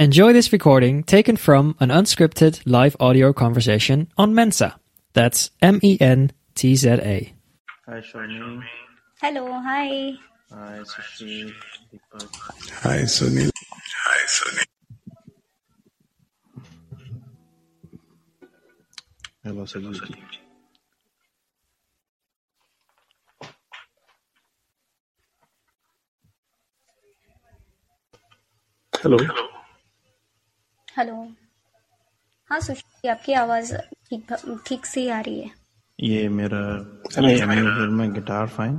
Enjoy this recording taken from an unscripted live audio conversation on Mensa. That's M E N T Z A. Hi, Shawnee. Hello, hi. Hi, Sushi. Hi, Sunil. Hi, Sunil. Hello, Sajid. Hello hello. हाँ सुशी आपकी आवाज़ ठीक ठीक से आ रही है। ये मेरा guitar fine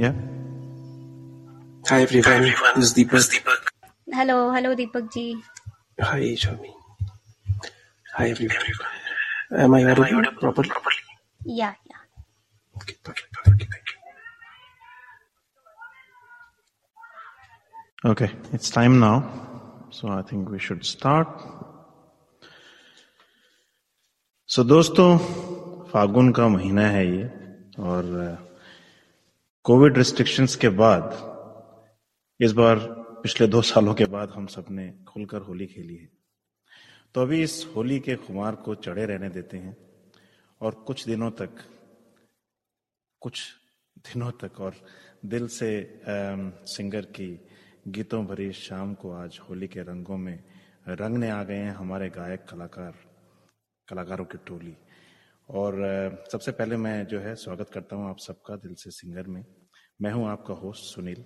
yeah hi everyone Deepak Deepak hello hello Deepak ji. Hi Shami hi everyone am I properly yeah yeah okay perfect thank you Okay, it's time now. So I think we should start. So दोस्तों फागुन का महीना है ये और Covid restrictions के बाद इस बार पिछले दो सालों के बाद हम सबने खुलकर होली खेली है तो अभी इस होली के खुमार को चढ़े रहने देते हैं और कुछ दिनों तक कुछ दिनों तक और दिल से अम, सिंगर की गीतों भरी शाम को आज होली के रंगों में रंगने आ गए हैं हमारे गायक कलाकार, कलाकारों की टोली। और सबसे पहले मैं जो है स्वागत करता हूँ आप सबका दिल से सिंगर में। मैं हूँ आपका होस्ट सुनील।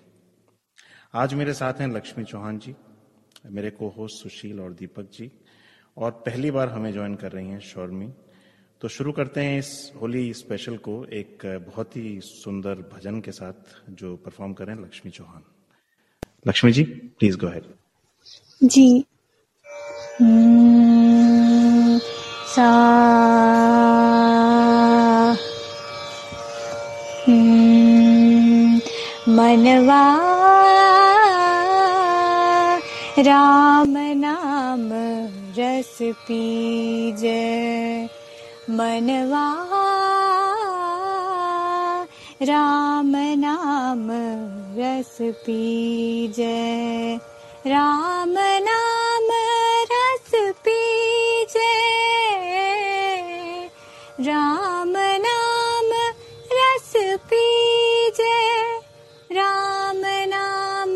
आज मेरे साथ हैं लक्ष्मी चौहान जी, मेरे को होस्ट सुशील और दीपक जी, और पहली बार हमें ज्वाइन कर रही हैं शौर्मी। तो शुरू करते हैं इस होली स्पेशल को एक बहुत ही सुंदर भजन के साथ जो परफॉर्म करें Lakshmi Chauhan. Lakshmi ji please go ahead ji हम्म, सा हम्म, मनवा राम नाम रस पीजे मनवा राम नाम रस पीजे रस पीजे राम नाम रस पीजे राम नाम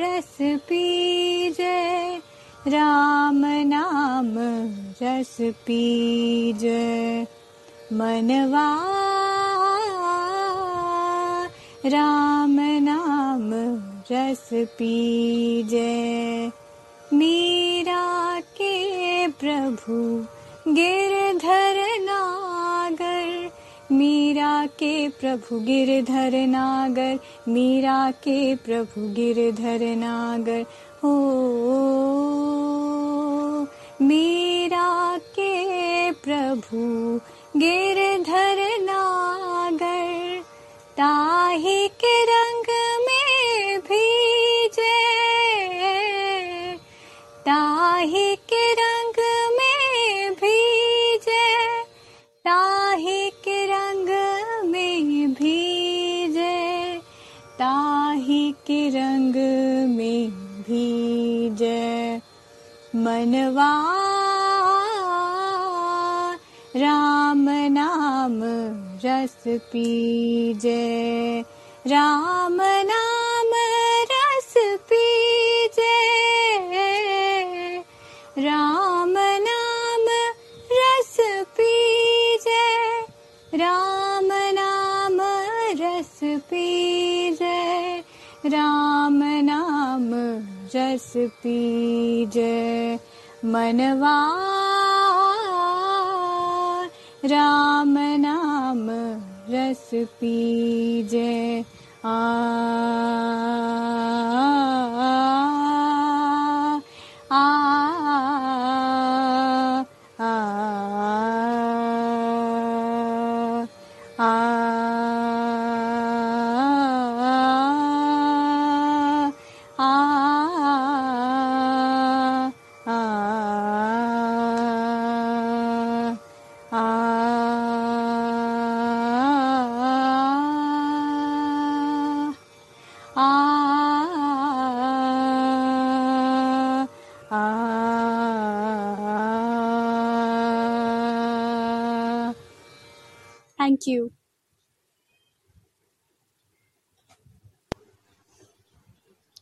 रस पीजे रस पीजे राम नाम रस पीजे। मीरा के प्रभु गिरधर नागर। मीरा के प्रभु गिरधर नागर। मीरा के प्रभु गिरधर नागर। हो मीरा के प्रभु गिरधर नागर राम नाम रस पीजे। राम नाम रस पीजे। राम नाम रस पीजे। राम नाम रस पीजे। राम नाम रस पीजे मनवा राम नाम रस पीजे आ Thank you.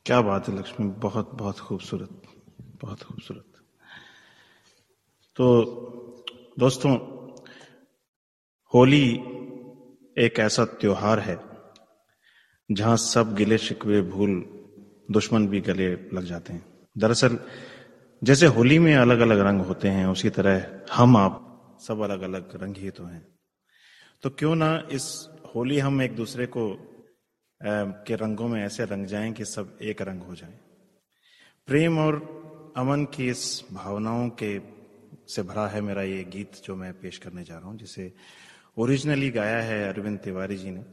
क्या बात है, लक्ष्मी? बहुत बहुत खूबसूरत बहुत खूबसूरत। तो दोस्तों, होली एक ऐसा त्योहार है, जहाँ सब गिले शिकवे भूल, दुश्मन भी गले लग जाते हैं। दरअसल, जैसे होली में अलग अलग रंग होते हैं, उसी तरह हम आप सब अलग अलग रंग ही तो हैं। तो क्यों ना इस होली हम एक दूसरे को के रंगों में ऐसे रंग जाएँ कि सब एक रंग हो जाएँ। प्रेम और अमन की इस भावनाओं के से भरा है मेरा ये गीत जो मैं पेश करने जा रहा हूँ, जिसे ओरिजिनली गाया है अरविंद तिवारी जी ने।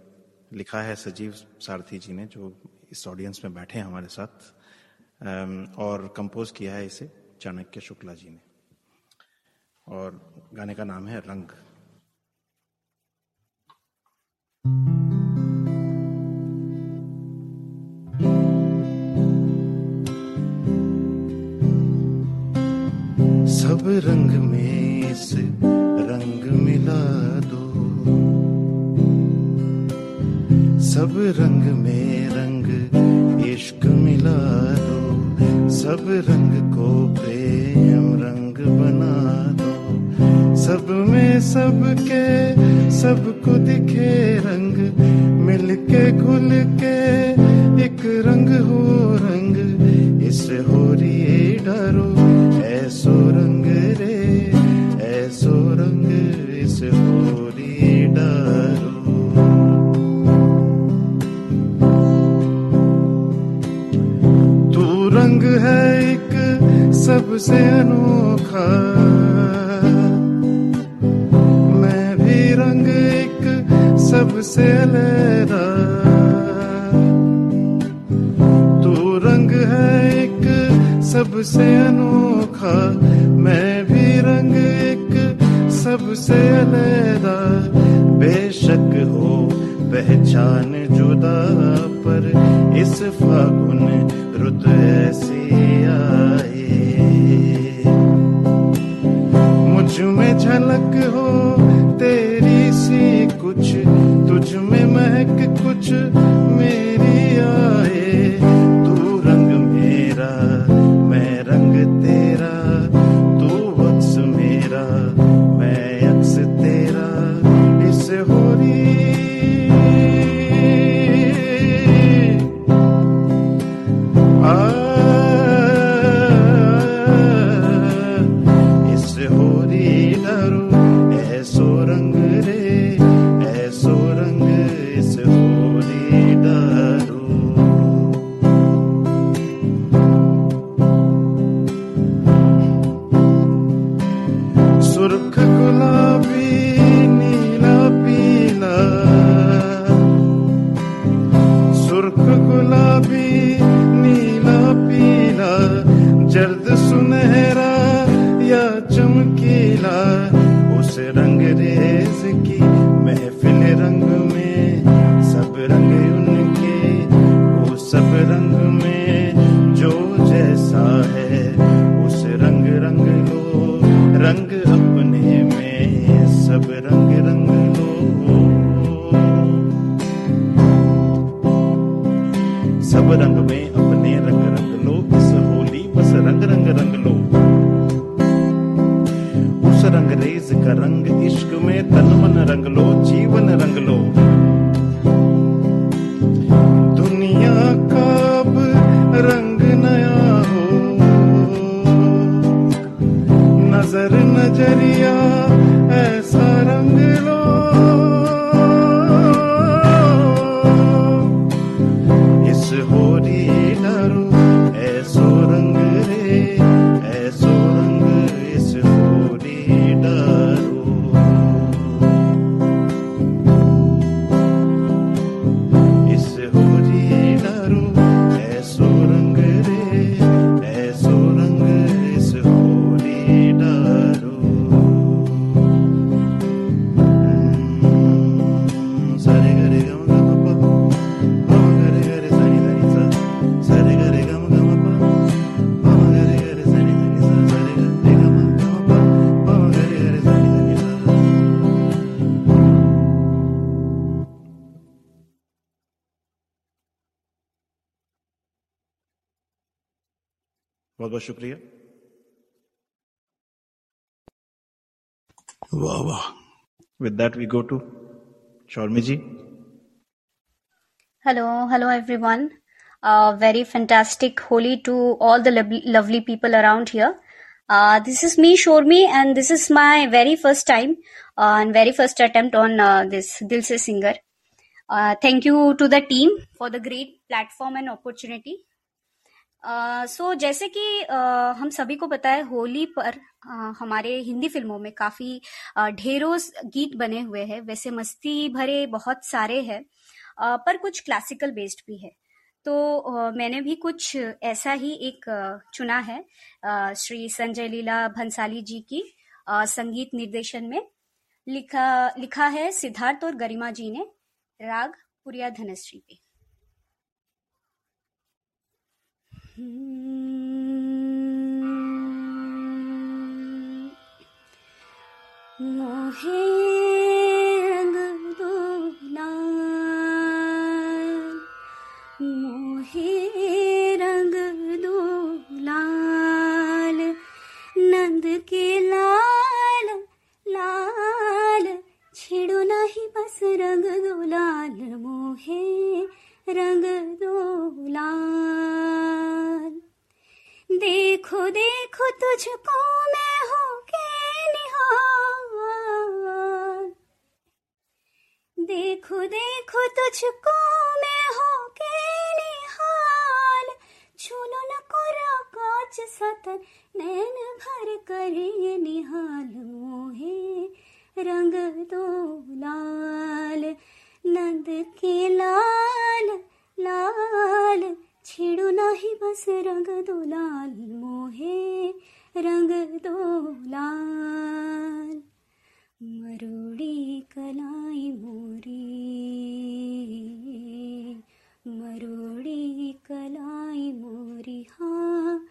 लिखा है सजीव सारथी जी ने, जो इस ऑडियंस में बैठे हैं हमारे साथ। और कंपोज किया है इसे चाणक्य शुक्ला जी ने। और गाने का नाम है रंग। सब रंग में इस रंग मिला दो। सब रंग में रंग इश्क मिला दो। सब रंग को प्रेम रंग बना दो। सब में सबके, सबको दिखे रंग, मिलके घुल के एक रंग हो रंग, इस हो रही डरो, ऐसो रंग रे, ऐसो रंग इस हो रही डरो। तू रंग है एक सबसे अनोखा अलहदा तू रंग है एक सबसे अनोखा, मैं भी रंग एक सबसे अलहदा। बेशक हो पहचान जुदा पर इस फागुन रुत ऐसी आए। मुझमें झलक हो में महक कुछ सब रंग में अपने रंग रंग लो, इस होली बस रंग रंग रंग लो। उस रंग रेज का रंग इश्क में तन मन रंग लो, जीवन रंग लो। बहुत बहुत शुक्रिया वाह वाह with that we go to Shourmi ji Hello, hello everyone. Uh, very fantastic Holi to all the lovely, lovely people around here. Uh, this is me, Shormi, and this is my very first time uh, and very first attempt on uh, this Dil Se Singer. Uh, thank you to the team for the great platform and opportunity. So uh, जैसे कि uh, हम सभी को पता है होली पर uh, हमारे हिंदी फ़िल्मों में काफ़ी ढेरों गीत बने हुए हैं। वैसे मस्ती भरे बहुत सारे हैं पर कुछ क्लासिकल बेस्ड भी है। तो मैंने भी कुछ ऐसा ही एक चुना है श्री संजय लीला भंसाली जी की संगीत निर्देशन में। लिखा लिखा है सिद्धार्थ और गरिमा जी ने राग पुरिया धनश्री पे। मोहे नंद के लाल लाल। छेड़ो नाही बस रंग दो लाल, मोहे रंग दो लाल। मरोड़ी कलाई मोरी, मरोड़ी कलाई मोरी हाँ।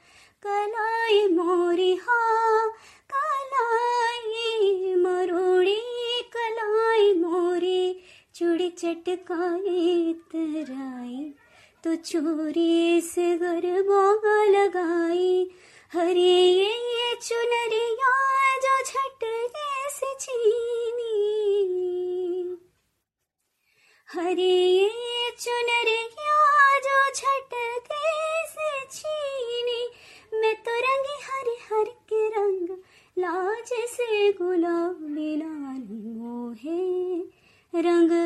कलाई मोरी हाँ। कलाई, मरोड़ी कलाई मोरी। चूड़ी चटकाई तराई तो चोरी से गरबा लगाई हरे ये ये चुनरिया जो झटके से छीनी हरे ये ये चुनरिया जो झटके से छीनी मैं तो रंगी हरे, हर के रंग लाज से गुलाबी लाल मोहे। रंग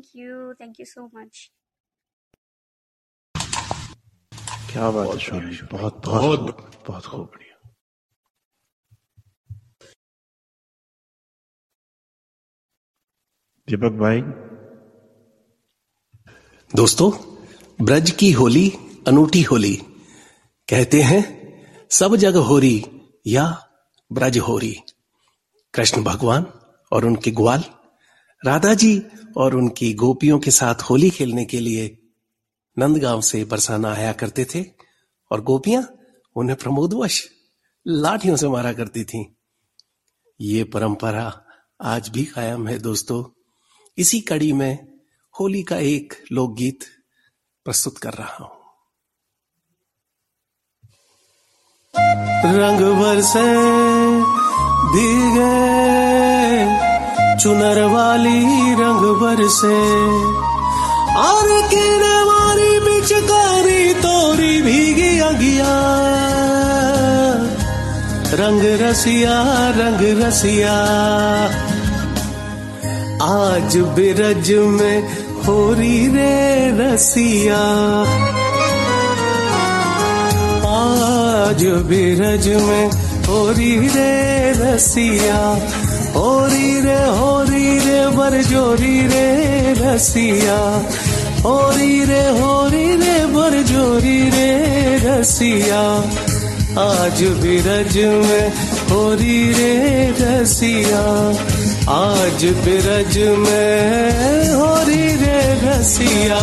Thank you Thank you so much. क्या बात है बहुत बहुत बहुत बहुत खूब बढ़िया दीपक भाई। दोस्तों ब्रज की होली अनूठी होली। कहते हैं सब जग होरी या ब्रज होरी। कृष्ण भगवान और उनके ग्वाल राधा जी और उनकी गोपियों के साथ होली खेलने के लिए नंदगांव से बरसाना आया करते थे और गोपियाँ उन्हें प्रमोदवश लाठियों से मारा करती थीं। ये परंपरा आज भी कायम है दोस्तों इसी कड़ी में होली का एक लोकगीत प्रस्तुत कर रहा हूँ रंग बरसे भीगे चुनर वाली रंग भर बरसे। और किने मारी पिचकारी तोरी भीगी अगिया। रंग रसिया रंग रसिया। आज बिरज में हो होरी रे रसिया। आज बिरज में हो होरी रे रसिया। होरी रे होरी रे, बरजोरी रे, रसिया। होरी रे होरी रे, बरजोरी रे, रसिया। आज बिरज में होरी रे, रसिया। आज बिरज में होरी रे, रसिया।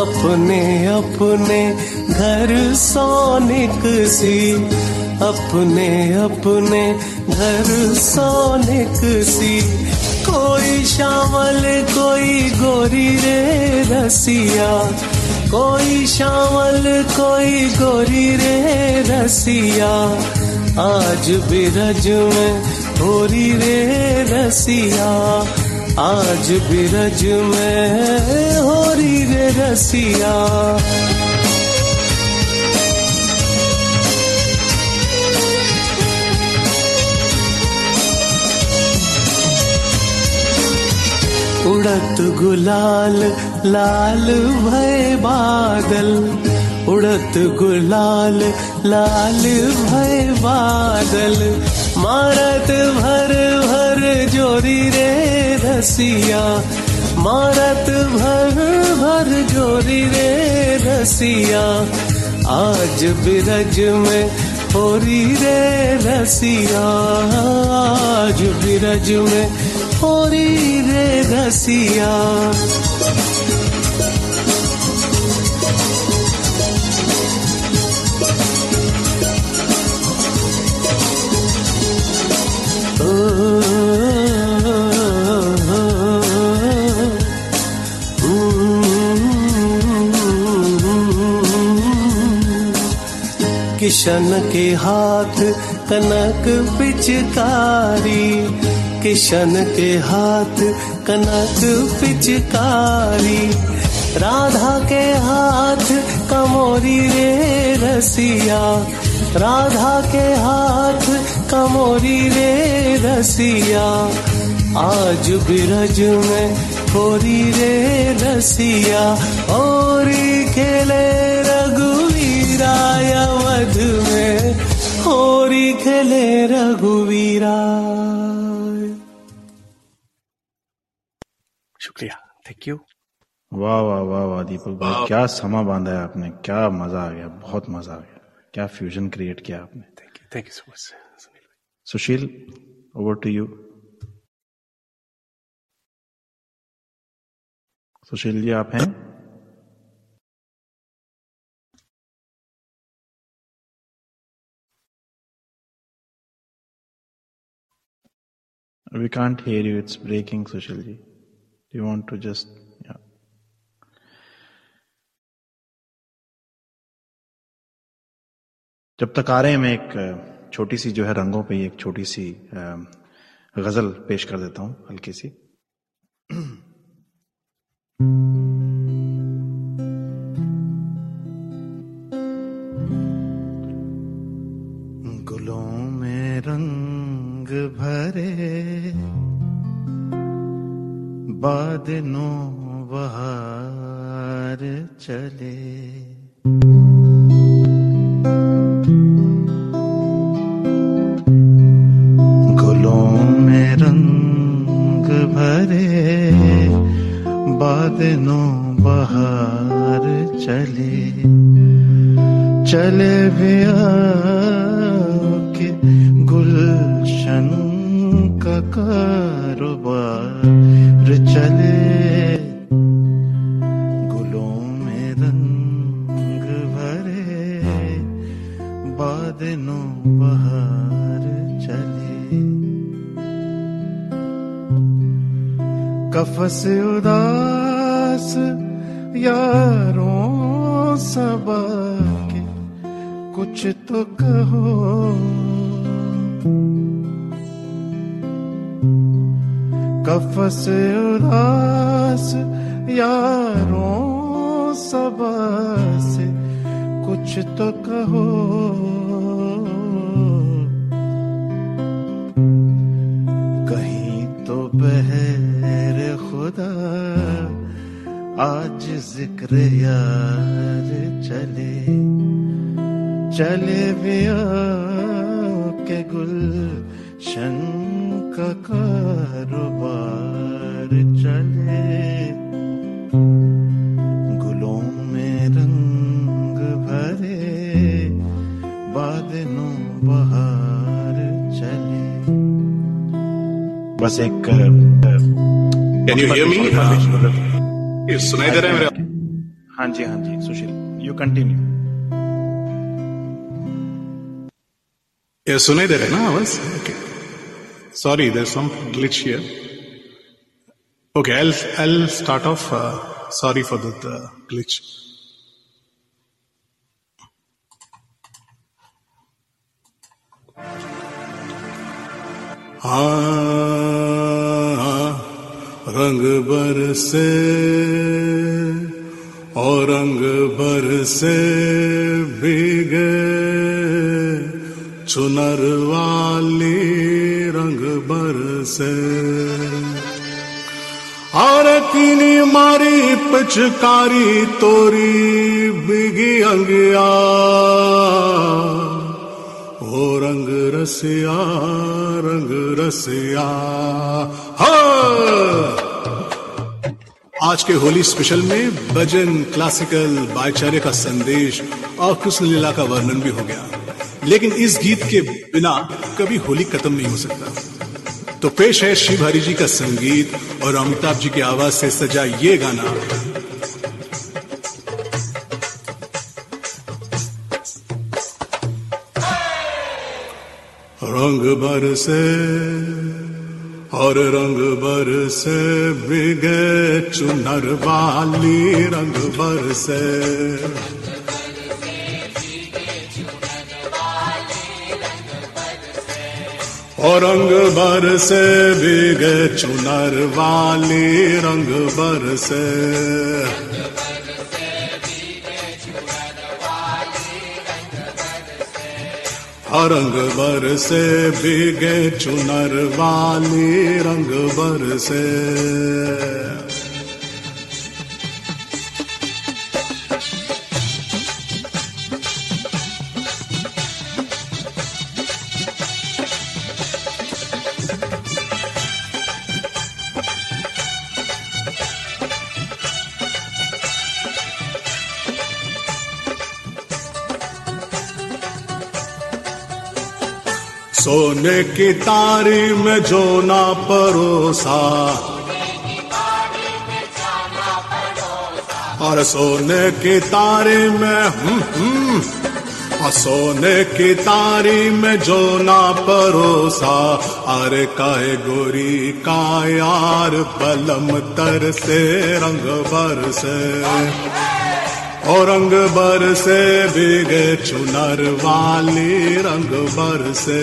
अपने अपने घर सोनिक सी, अपने अपने घर सोनिक सी। कोई शामल, कोई गोरी रे रसिया कोई शामल, कोई गोरी रे रसिया। आज बिरज में होरी रे रसिया। आज बिरज में होरी रे रसिया। उड़त गुलाल लाल भय बादल, उड़त गुलाल, लाल भय बादल। मारत भर भर जोरी रे रसिया, मारत भर भर जोरी रे रसिया। आज बिरज में होरी रे रसिया, आज बिरज में होरी रे रसिया। किशन के हाथ कनक पिचकारी, किशन के हाथ कनक पिचकारी। राधा के हाथ कमोरी रे रसिया, राधा के हाथ कमोरी रे रसिया। आज बिरज में होरी रे रसिया, और खेले वध में होरी खेले रघुवीरा शुक्रिया थैंक यू वाह वाह वाह वाह दीपक भाई क्या समा बांधा है आपने क्या मज़ा आ गया बहुत मज़ा आ गया। क्या फ्यूजन क्रिएट किया आपने। Thank you thank you so much Sushil over to you Sushil ji आप हैं? We can't hear you. It's breaking, Sushil ji. Do you want to just. जब तक आ रहे हैं मैं एक छोटी सी जो है रंगों पे एक छोटी सी गज़ल पेश कर देता हूँ हल्की सी गुलों में रंग भरे बादनों बहार चले। गुलों में रंग भरे बादनों बहार चले। चले का कारोबार चले गुलों में रंग भरे बादनों बहार चले। कफस उदास यारों सबा कुछ तो कहो। कफस उदास, यारों सबसे कुछ तो कहो। कहीं तो बहर खुदा, आज ज़िक्र यार चले। चले भी के गुल का कारोबार चले गुलों में रंग भरे बादलों बहार चले बस एक कैन यू हियर मी ये सुनाई दे रहा है मेरे? हाँ जी हाँ जी सुशील यू कंटिन्यू ये सुनाई दे रहा है ना आवाज़? Okay sorry there some glitch here okay I I start off sorry for the glitch हाँ रंग बरसे और रंग बरसे भीगे चुनर वाली रंग कीनी मारी पिचकारी तोरी बिगी अंगिया। ओ रंग रसिया रंग रसिया। हाँ। आज के होली स्पेशल में भजन क्लासिकल, भाईचारे का संदेश और कृष्ण लीला का वर्णन भी हो गया। लेकिन इस गीत के बिना कभी होली खत्म नहीं हो सकता। तो पेश है शिव हरि जी का संगीत और अमिताभ जी की आवाज़ से सजा ये गाना। रंग भर से और रंग बर से बिगे चुनर वाली रंग बर और रंग बर से बिग चुनर वाली रंग बर से। रंग बर से बिगे चुनर वाली रंग बर से। सोने की तारी में जो ना परोसा। और सोने की तारी में हम हम्म। और सोने की तारी में जो ना परोसा। अरे काहे गोरी का यार बलम तर से, रंग बर से। रंग बर से बिगे चुनर वाली रंग बर से।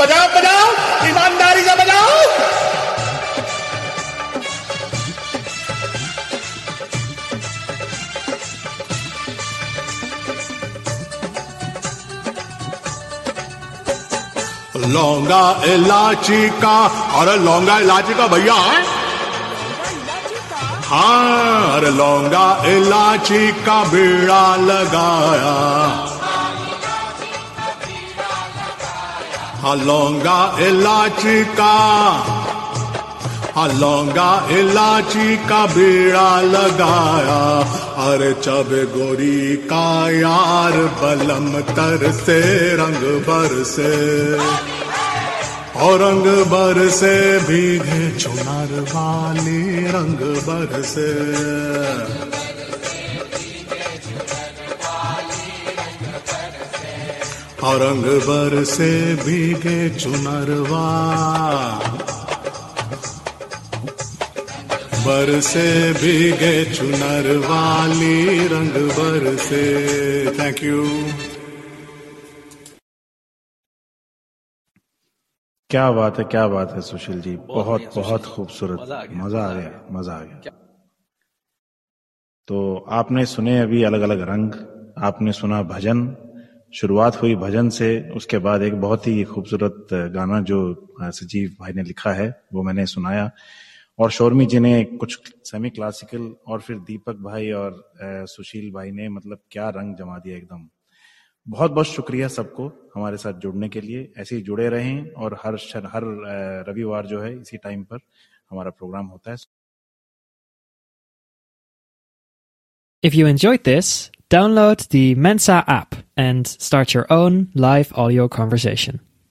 बजाओ बजाओ ईमानदारी से बजाओ। लौंगा इलाची का अरे लौंगा इलाची का भैया? हाँ अरे लौंगा इलाची का बेड़ा लगाया। हाँ लौंगा इलाची का। लौंगा इलाची का बीड़ा लगाया। अरे चब गोरी का यार बलम तर से, रंग बर से। और रंग बर से भीगे चुनर वाली, रंग बर से। और रंग बर से भीगे चुनरवा बर से भीगे चुनर वाली रंग बर से। थैंक यू क्या बात है क्या बात है सुशील जी। बहुत सुशील बहुत खूबसूरत। मज़ा आ गया। मज़ा आ गया मज़ा आ गया। तो आपने सुने अभी अलग अलग रंग आपने सुना भजन। शुरुआत हुई भजन से उसके बाद एक बहुत ही खूबसूरत गाना जो सजीव भाई ने लिखा है वो मैंने सुनाया। और शोरमी जी ने कुछ सेमी क्लासिकल और फिर दीपक भाई और सुशील भाई ने मतलब क्या रंग जमा दिया एकदम। बहुत बहुत शुक्रिया सबको हमारे साथ जुड़ने के लिए। ऐसे ही जुड़े रहें और हर हर रविवार जो है इसी टाइम पर हमारा प्रोग्राम होता है। If you enjoyed this, download the Mensa app and start your own live audio conversation.